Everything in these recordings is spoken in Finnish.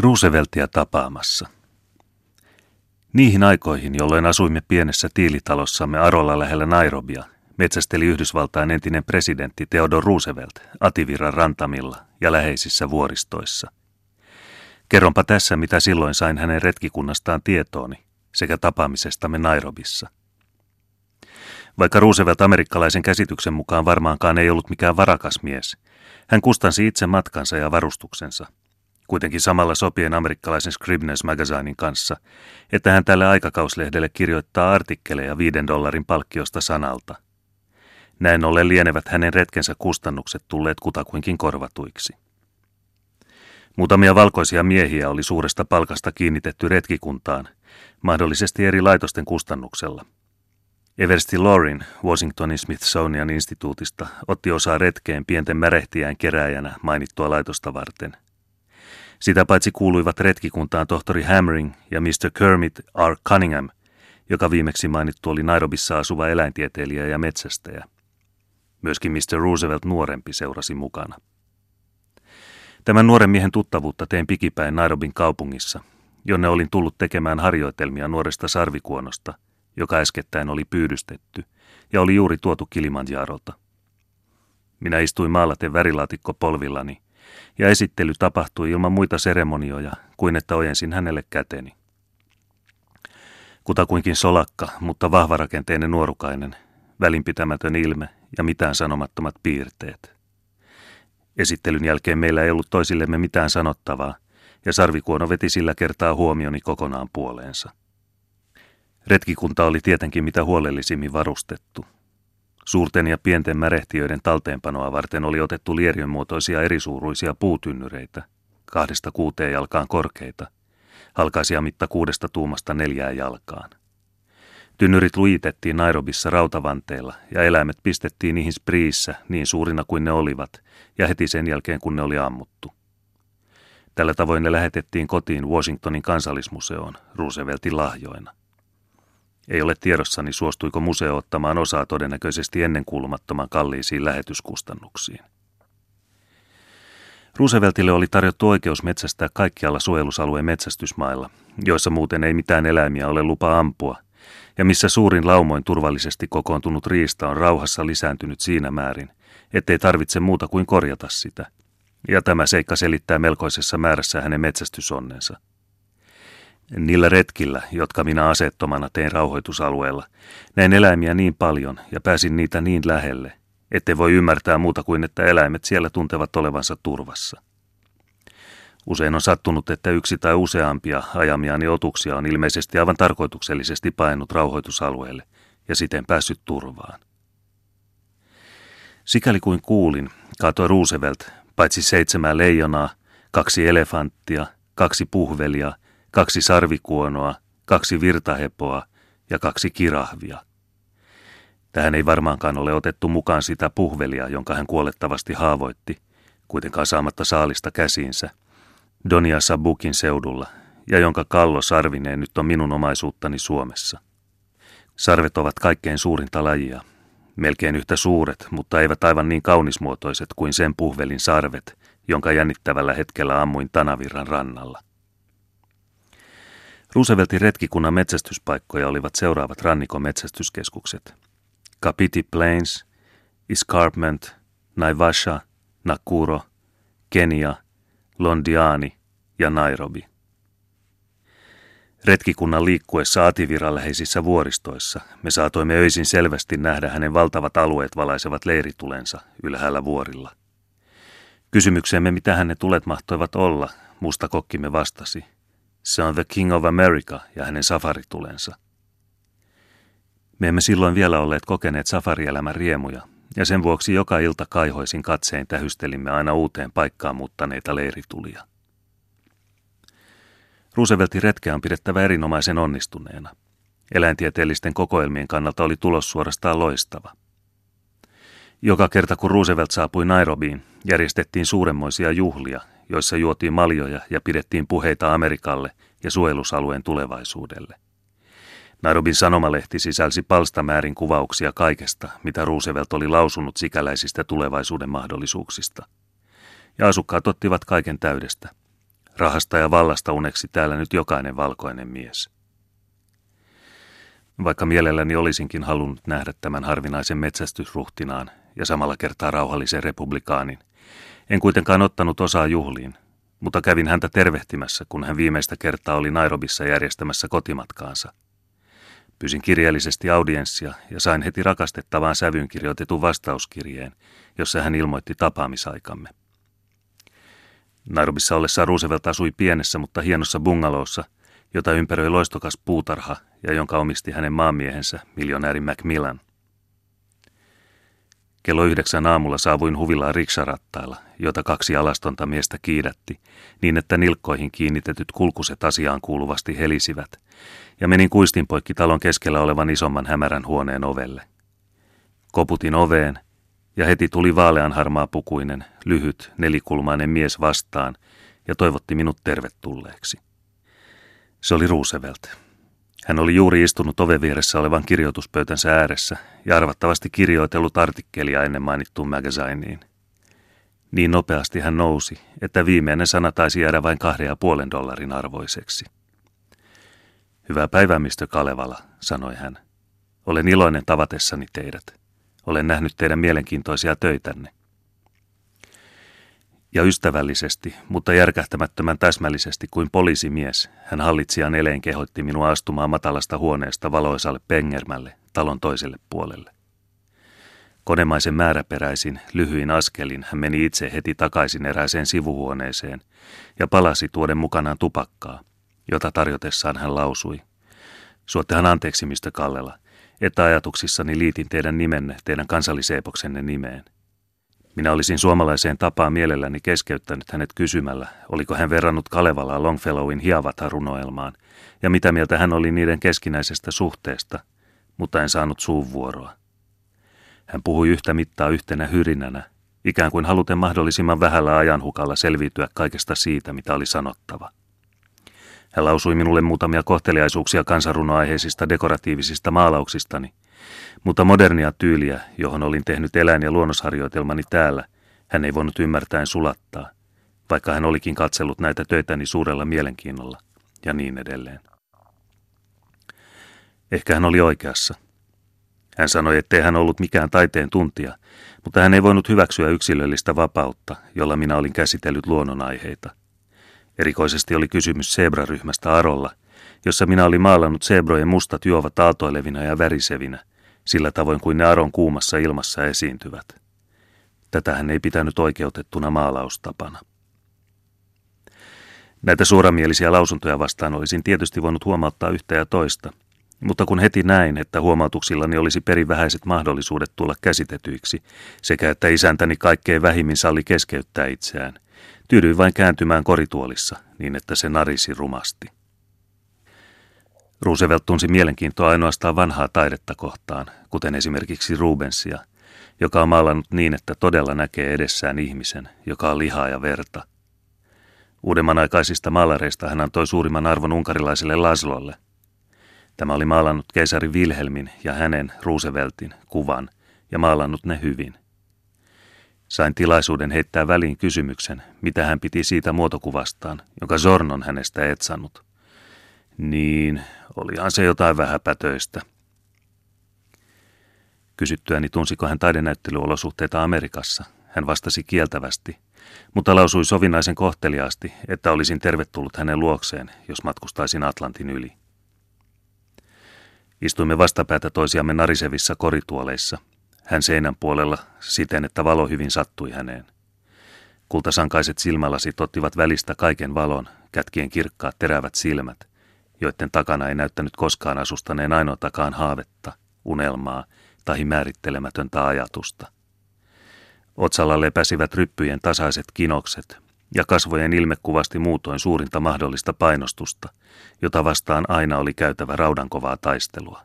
Rooseveltia tapaamassa. Niihin aikoihin, jolloin asuimme pienessä tiilitalossamme Arolla lähellä Nairobia, metsästeli Yhdysvaltain entinen presidentti Theodore Roosevelt Ativiran rantamilla ja läheisissä vuoristoissa. Kerronpa tässä, mitä silloin sain hänen retkikunnastaan tietooni sekä tapaamisestamme Nairobissa. Vaikka Roosevelt amerikkalaisen käsityksen mukaan varmaankaan ei ollut mikään varakas mies, hän kustansi itse matkansa ja varustuksensa – kuitenkin samalla sopien amerikkalaisen Scribners Magazinein kanssa, että hän tälle aikakauslehdelle kirjoittaa artikkeleja viiden dollarin palkkiosta sanalta. Näin ollen lienevät hänen retkensä kustannukset tulleet kutakuinkin korvatuiksi. Muutamia valkoisia miehiä oli suuresta palkasta kiinnitetty retkikuntaan, mahdollisesti eri laitosten kustannuksella. Eversti Lorin Washingtonin Smithsonian instituutista otti osaa retkeen pienten märehtiään keräjänä mainittua laitosta varten – sitä paitsi kuuluivat retkikuntaan tohtori Hammering ja Mr. Kermit R. Cunningham, joka viimeksi mainittu oli Nairobissa asuva eläintieteilijä ja metsästäjä. Myöskin Mr. Roosevelt nuorempi seurasi mukana. Tämän nuoren miehen tuttavuutta tein pikipäin Nairobin kaupungissa, jonne olin tullut tekemään harjoitelmia nuoresta sarvikuonosta, joka äskettäin oli pyydystetty ja oli juuri tuotu Kilimanjarolta. Minä istuin maalaten värilaatikko polvillani – ja esittely tapahtui ilman muita seremonioja kuin että ojensin hänelle käteni. Kutakuinkin solakka, mutta vahvarakenteinen nuorukainen, välinpitämätön ilme ja mitään sanomattomat piirteet. Esittelyn jälkeen meillä ei ollut toisillemme mitään sanottavaa, ja sarvikuono veti sillä kertaa huomioni kokonaan puoleensa. Retkikunta oli tietenkin mitä huolellisimmin varustettu – Suurten ja pienten märehtiöiden talteenpanoa varten oli otettu lieriön muotoisia erisuuruisia puutynnyreitä, kahdesta kuuteen jalkaan korkeita, halkaisia mitta kuudesta tuumasta neljää jalkaan. Tynnyrit lujitettiin Nairobissa rautavanteilla ja eläimet pistettiin niihin spriissä niin suurina kuin ne olivat ja heti sen jälkeen kun ne oli ammuttu. Tällä tavoin ne lähetettiin kotiin Washingtonin kansallismuseoon Rooseveltin lahjoina. Ei ole tiedossani, suostuiko museo ottamaan osaa todennäköisesti ennenkuulumattoman kalliisiin lähetyskustannuksiin. Rooseveltille oli tarjottu oikeus metsästää kaikkialla suojelusalueen metsästysmailla, joissa muuten ei mitään eläimiä ole lupa ampua, ja missä suurin laumoin turvallisesti kokoontunut riista on rauhassa lisääntynyt siinä määrin, ettei tarvitse muuta kuin korjata sitä. Ja tämä seikka selittää melkoisessa määrässä hänen metsästysonnensa – Niillä retkillä, jotka minä asettomana tein rauhoitusalueella, näin eläimiä niin paljon ja pääsin niitä niin lähelle, ettei voi ymmärtää muuta kuin, että eläimet siellä tuntevat olevansa turvassa. Usein on sattunut, että yksi tai useampia ajamiani otuksia on ilmeisesti aivan tarkoituksellisesti painut rauhoitusalueelle ja siten päässyt turvaan. Sikäli kuin kuulin, kaatoi Roosevelt paitsi seitsemän leijonaa, kaksi elefanttia, kaksi puhvelia – kaksi sarvikuonoa, kaksi virtahepoa ja kaksi kirahvia. Tähän ei varmaankaan ole otettu mukaan sitä puhvelia, jonka hän kuolettavasti haavoitti, kuitenkaan saamatta saalista käsiinsä, Donia Sabukin seudulla, ja jonka kallo sarvineen nyt on minun omaisuuttani Suomessa. Sarvet ovat kaikkein suurinta lajia, melkein yhtä suuret, mutta eivät aivan niin kaunismuotoiset kuin sen puhvelin sarvet, jonka jännittävällä hetkellä ammuin Tanavirran rannalla. Rooseveltin retkikunnan metsästyspaikkoja olivat seuraavat rannikon metsästyskeskukset. Kapiti Plains, Escarpment, Naivasha, Nakuro, Kenia, Londiani ja Nairobi. Retkikunnan liikkuessa Ativiran läheisissä vuoristoissa me saatoimme öisin selvästi nähdä hänen valtavat alueet valaisevat leiritulensa ylhäällä vuorilla. Kysymykseemme, mitä hänen tulet mahtoivat olla, musta kokkimme vastasi – se on The King of America ja hänen safaritulensa. Me emme silloin vielä olleet kokeneet safarielämän riemuja, ja sen vuoksi joka ilta kaihoisin katsein tähystelimme aina uuteen paikkaan muuttaneita leiritulia. Rooseveltin retkeä on pidettävä erinomaisen onnistuneena. Eläintieteellisten kokoelmien kannalta oli tulos suorastaan loistava. Joka kerta kun Roosevelt saapui Nairobiin, järjestettiin suuremmoisia juhlia, joissa juotiin maljoja ja pidettiin puheita Amerikalle ja suojelusalueen tulevaisuudelle. Nairobin sanomalehti sisälsi palstamäärin kuvauksia kaikesta, mitä Roosevelt oli lausunut sikäläisistä tulevaisuuden mahdollisuuksista. Ja asukkaat ottivat kaiken täydestä. Rahasta ja vallasta uneksi täällä nyt jokainen valkoinen mies. Vaikka mielelläni olisinkin halunnut nähdä tämän harvinaisen metsästysruhtinaan ja samalla kertaa rauhallisen republikaanin, en kuitenkaan ottanut osaa juhliin, mutta kävin häntä tervehtimässä, kun hän viimeistä kertaa oli Nairobissa järjestämässä kotimatkaansa. Pysin kirjallisesti audienssia ja sain heti rakastettavaan sävyyn kirjoitetun vastauskirjeen, jossa hän ilmoitti tapaamisaikamme. Nairobissa ollessaan Roosevelt asui pienessä, mutta hienossa bungalowssa, jota ympäröi loistokas puutarha ja jonka omisti hänen maamiehensä, miljonääri Macmillan. Kello yhdeksän aamulla saavuin huvilaan riksarattailla, jota kaksi alastonta miestä kiidätti, niin että nilkkoihin kiinnitetyt kulkuset asiaan kuuluvasti helisivät, ja menin kuistin poikki talon keskellä olevan isomman hämärän huoneen ovelle. Koputin oveen, ja heti tuli vaalean harmaa pukuinen, lyhyt, nelikulmainen mies vastaan ja toivotti minut tervetulleeksi. Se oli Roosevelt. Hän oli juuri istunut oven vieressä olevan kirjoituspöytänsä ääressä ja arvattavasti kirjoitellut artikkelia ennen mainittuun magazineen. Niin nopeasti hän nousi, että viimeinen sana taisi jäädä vain kahden ja puolen dollarin arvoiseksi. Hyvää päivää, Mr. Kalevala, sanoi hän. Olen iloinen tavatessani teidät. Olen nähnyt teidän mielenkiintoisia töitänne. Ja ystävällisesti, mutta järkähtämättömän täsmällisesti kuin poliisimies, hän hallitsijan eleen kehoitti minua astumaan matalasta huoneesta valoisalle pengermälle talon toiselle puolelle. Konemaisen määräperäisin, lyhyin askelin hän meni itse heti takaisin erääseen sivuhuoneeseen ja palasi tuoden mukanaan tupakkaa, jota tarjotessaan hän lausui. Suottehan anteeksi, mistä Kallela – että ajatuksissani liitin teidän nimenne teidän kansalliseepoksenne nimeen. Minä olisin suomalaiseen tapaan mielelläni keskeyttänyt hänet kysymällä, oliko hän verrannut Kalevalaa Longfellowin Hiavata-runoelmaan ja mitä mieltä hän oli niiden keskinäisestä suhteesta, mutta en saanut suuvuoroa. Hän puhui yhtä mittaa yhtenä hyrinänä, ikään kuin haluten mahdollisimman vähällä ajanhukalla selviytyä kaikesta siitä, mitä oli sanottava. Hän lausui minulle muutamia kohteliaisuuksia kansanrunoaiheisista dekoratiivisista maalauksistani, mutta modernia tyyliä, johon olin tehnyt eläin- ja luonnosharjoitelmani täällä, hän ei voinut ymmärtäen sulattaa, vaikka hän olikin katsellut näitä töitäni suurella mielenkiinnolla, ja niin edelleen. Ehkä hän oli oikeassa. Hän sanoi, ettei hän ollut mikään taiteen tuntija, mutta hän ei voinut hyväksyä yksilöllistä vapautta, jolla minä olin käsitellyt luonnonaiheita. Erikoisesti oli kysymys sebraryhmästä Arolla, jossa minä olin maalannut sebrojen mustat juovat aaltoilevina ja värisevinä, sillä tavoin kuin ne Aron kuumassa ilmassa esiintyvät. Tätä hän ei pitänyt oikeutettuna maalaustapana. Näitä suoramielisiä lausuntoja vastaan olisin tietysti voinut huomauttaa yhtä ja toista, mutta kun heti näin, että huomautuksillani olisi perivähäiset mahdollisuudet tulla käsitetyiksi, sekä että isäntäni kaikkein vähimmin salli keskeyttää itseään – Tyydyin vain kääntymään korituolissa niin, että se narisi rumasti. Roosevelt tunsi mielenkiintoa ainoastaan vanhaa taidetta kohtaan, kuten esimerkiksi Rubensia, joka on maalannut niin, että todella näkee edessään ihmisen, joka on lihaa ja verta. Uudemman aikaisista maalareista hän antoi suurimman arvon unkarilaiselle Laslolle. Tämä oli maalannut keisari Wilhelmin ja hänen, Rooseveltin, kuvan ja maalannut ne hyvin – Sain tilaisuuden heittää väliin kysymyksen, mitä hän piti siitä muotokuvastaan, jonka Zorn on hänestä etsannut. Niin, olihan se jotain vähäpätöistä. Kysyttyäni tunsiko hän taidenäyttelyolosuhteita Amerikassa, hän vastasi kieltävästi, mutta lausui sovinnaisen kohteliaasti, että olisin tervetullut hänen luokseen, jos matkustaisin Atlantin yli. Istuimme vastapäätä toisiamme narisevissa korituoleissa – hän seinän puolella siten, että valo hyvin sattui häneen. Kultasankaiset silmälasit ottivat välistä kaiken valon, kätkien kirkkaat terävät silmät, joiden takana ei näyttänyt koskaan asustaneen ainoatakaan haavetta, unelmaa tai määrittelemätöntä ajatusta. Otsalla lepäsivät ryppyjen tasaiset kinokset, ja kasvojen ilme kuvasti muutoin suurinta mahdollista painostusta, jota vastaan aina oli käytävä raudankovaa taistelua.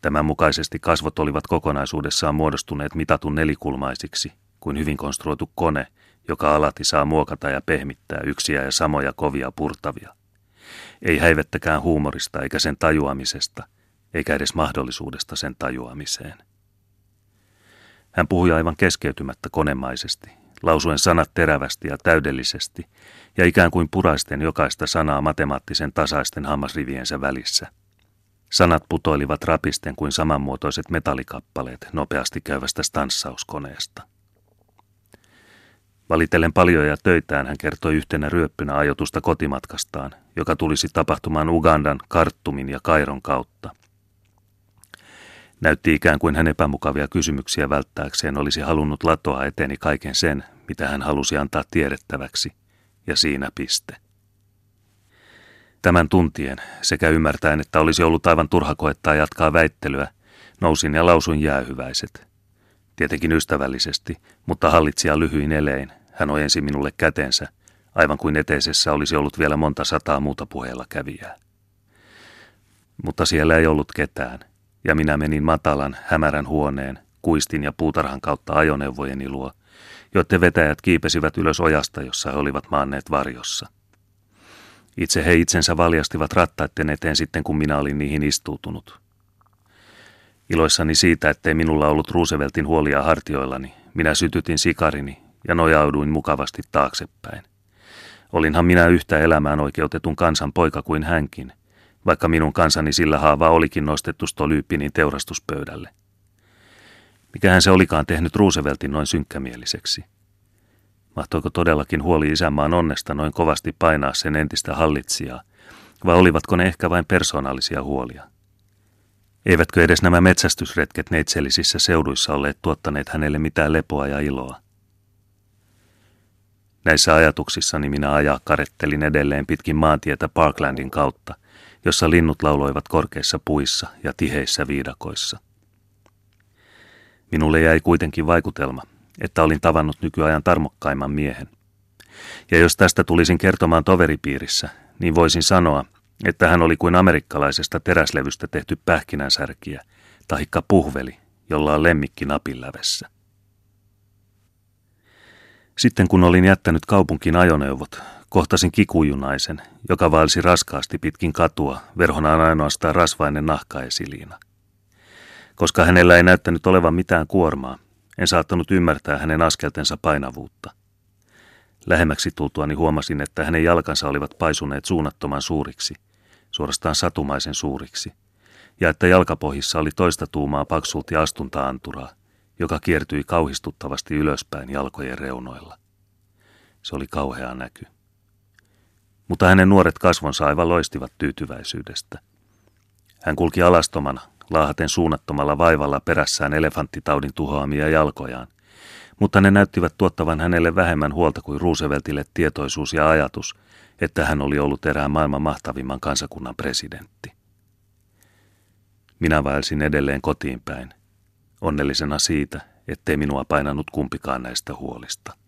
Tämän mukaisesti kasvot olivat kokonaisuudessaan muodostuneet mitatun nelikulmaisiksi, kuin hyvin konstruoitu kone, joka alati saa muokata ja pehmittää yksiä ja samoja kovia purtavia. Ei häivettäkään huumorista eikä sen tajuamisesta, eikä edes mahdollisuudesta sen tajuamiseen. Hän puhui aivan keskeytymättä konemaisesti, lausuen sanat terävästi ja täydellisesti, ja ikään kuin puraisten jokaista sanaa matemaattisen tasaisten hammasriviensä välissä. Sanat putoilivat rapisten kuin samanmuotoiset metallikappaleet nopeasti käyvästä stanssauskoneesta. Valitellen paljoja töitään hän kertoi yhtenä ryöppynä ajotusta kotimatkastaan, joka tulisi tapahtumaan Ugandan, Karttumin ja Kairon kautta. Näytti ikään kuin hän epämukavia kysymyksiä välttääkseen olisi halunnut latoa eteni kaiken sen, mitä hän halusi antaa tiedettäväksi, ja siinä piste. Tämän tuntien, sekä ymmärtäen, että olisi ollut aivan turha koettaa jatkaa väittelyä, nousin ja lausuin jäähyväiset. Tietenkin ystävällisesti, mutta hallitsija lyhyin elein, hän ojensi minulle kätensä, aivan kuin eteisessä olisi ollut vielä monta sataa muuta puheella kävijää. Mutta siellä ei ollut ketään, ja minä menin matalan, hämärän huoneen, kuistin ja puutarhan kautta ajoneuvojeni luo, joiden vetäjät kiipesivät ylös ojasta, jossa he olivat maanneet varjossa. Itse he itsensä valjastivat rattaitten eteen sitten, kun minä olin niihin istuutunut. Iloissani siitä, ettei minulla ollut Rooseveltin huolia hartioillani, minä sytytin sikarini nojauduin mukavasti taaksepäin. Olinhan minä yhtä elämään oikeutetun kansan poika kuin hänkin, vaikka minun kansani sillä haava olikin nostettu Stolyypinin teurastuspöydälle. Mikähän se olikaan tehnyt Rooseveltin noin synkkämieliseksi? Mahtoiko todellakin huoli isänmaan onnesta noin kovasti painaa sen entistä hallitsijaa, vai olivatko ne ehkä vain persoonallisia huolia? Eivätkö edes nämä metsästysretket neitsellisissä seuduissa olleet tuottaneet hänelle mitään lepoa ja iloa? Näissä ajatuksissani minä ajaa karettelin edelleen pitkin maantietä Parklandin kautta, jossa linnut lauloivat korkeissa puissa ja tiheissä viidakoissa. Minulle jäi kuitenkin vaikutelma, että olin tavannut nykyajan tarmokkaimman miehen. Ja jos tästä tulisin kertomaan toveripiirissä, niin voisin sanoa, että hän oli kuin amerikkalaisesta teräslevystä tehty pähkinänsärkiä, tahikka puhveli, jolla on lemmikki napinlävessä. Sitten kun olin jättänyt kaupunkin ajoneuvot, kohtasin kikujunaisen, joka vaelsi raskaasti pitkin katua, verhonaan ainoastaan rasvainen nahkaesiliina. Koska hänellä ei näyttänyt olevan mitään kuormaa, en saattanut ymmärtää hänen askeltensa painavuutta. Lähemmäksi tultuani huomasin, että hänen jalkansa olivat paisuneet suunnattoman suuriksi, suorastaan satumaisen suuriksi, ja että jalkapohjissa oli toista tuumaa paksulti astunta-anturaa, joka kiertyi kauhistuttavasti ylöspäin jalkojen reunoilla. Se oli kauhea näky. Mutta hänen nuoret kasvonsa aivan loistivat tyytyväisyydestä. Hän kulki alastomana, laahaten suunnattomalla vaivalla perässään elefanttitaudin tuhoamia jalkojaan, mutta ne näyttivät tuottavan hänelle vähemmän huolta kuin Rooseveltille tietoisuus ja ajatus, että hän oli ollut erään maailman mahtavimman kansakunnan presidentti. Minä vaelsin edelleen kotiin päin, onnellisena siitä, ettei minua painanut kumpikaan näistä huolista.